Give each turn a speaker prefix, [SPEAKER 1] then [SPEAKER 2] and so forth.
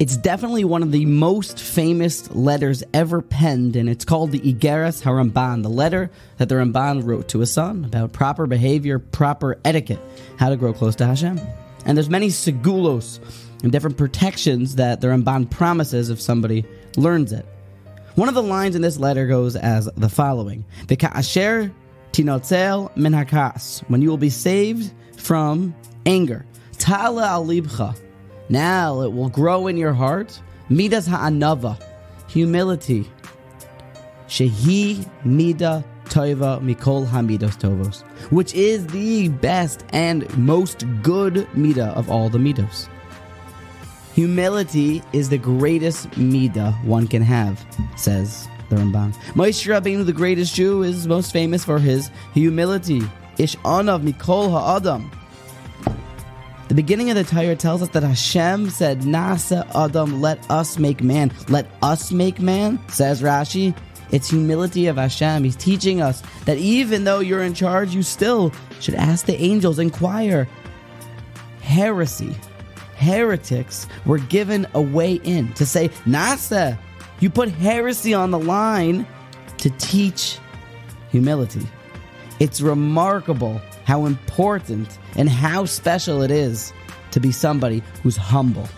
[SPEAKER 1] It's definitely one of the most famous letters ever penned, and it's called the Iggeres Haramban, the letter that the Ramban wrote to his son about proper behavior, proper etiquette, how to grow close to Hashem. And there's many segulos and different protections that the Ramban promises if somebody learns it. One of the lines in this letter goes as the following: "V'ka'asher tinotzel min hakas," when you will be saved from anger. Tala al libcha. Now it will grow in your heart. Midas ha'anava, humility. Shehi mida toiva mikol hamidos tovos, which is the best and most good mida of all the midos. Humility is the greatest midah one can have, says the Ramban. Moshe Rabbeinu, the greatest Jew, is most famous for his humility. Ish anav mikol ha'adam. The beginning of the Torah tells us that Hashem said, Na'aseh Adam, let us make man. Let us make man, says Rashi. It's humility of Hashem. He's teaching us that even though you're in charge, you still should ask the angels, inquire. Heresy heretics were given a way in to say, Na'aseh, you put heresy on the line to teach humility. It's remarkable how important and how special it is to be somebody who's humble.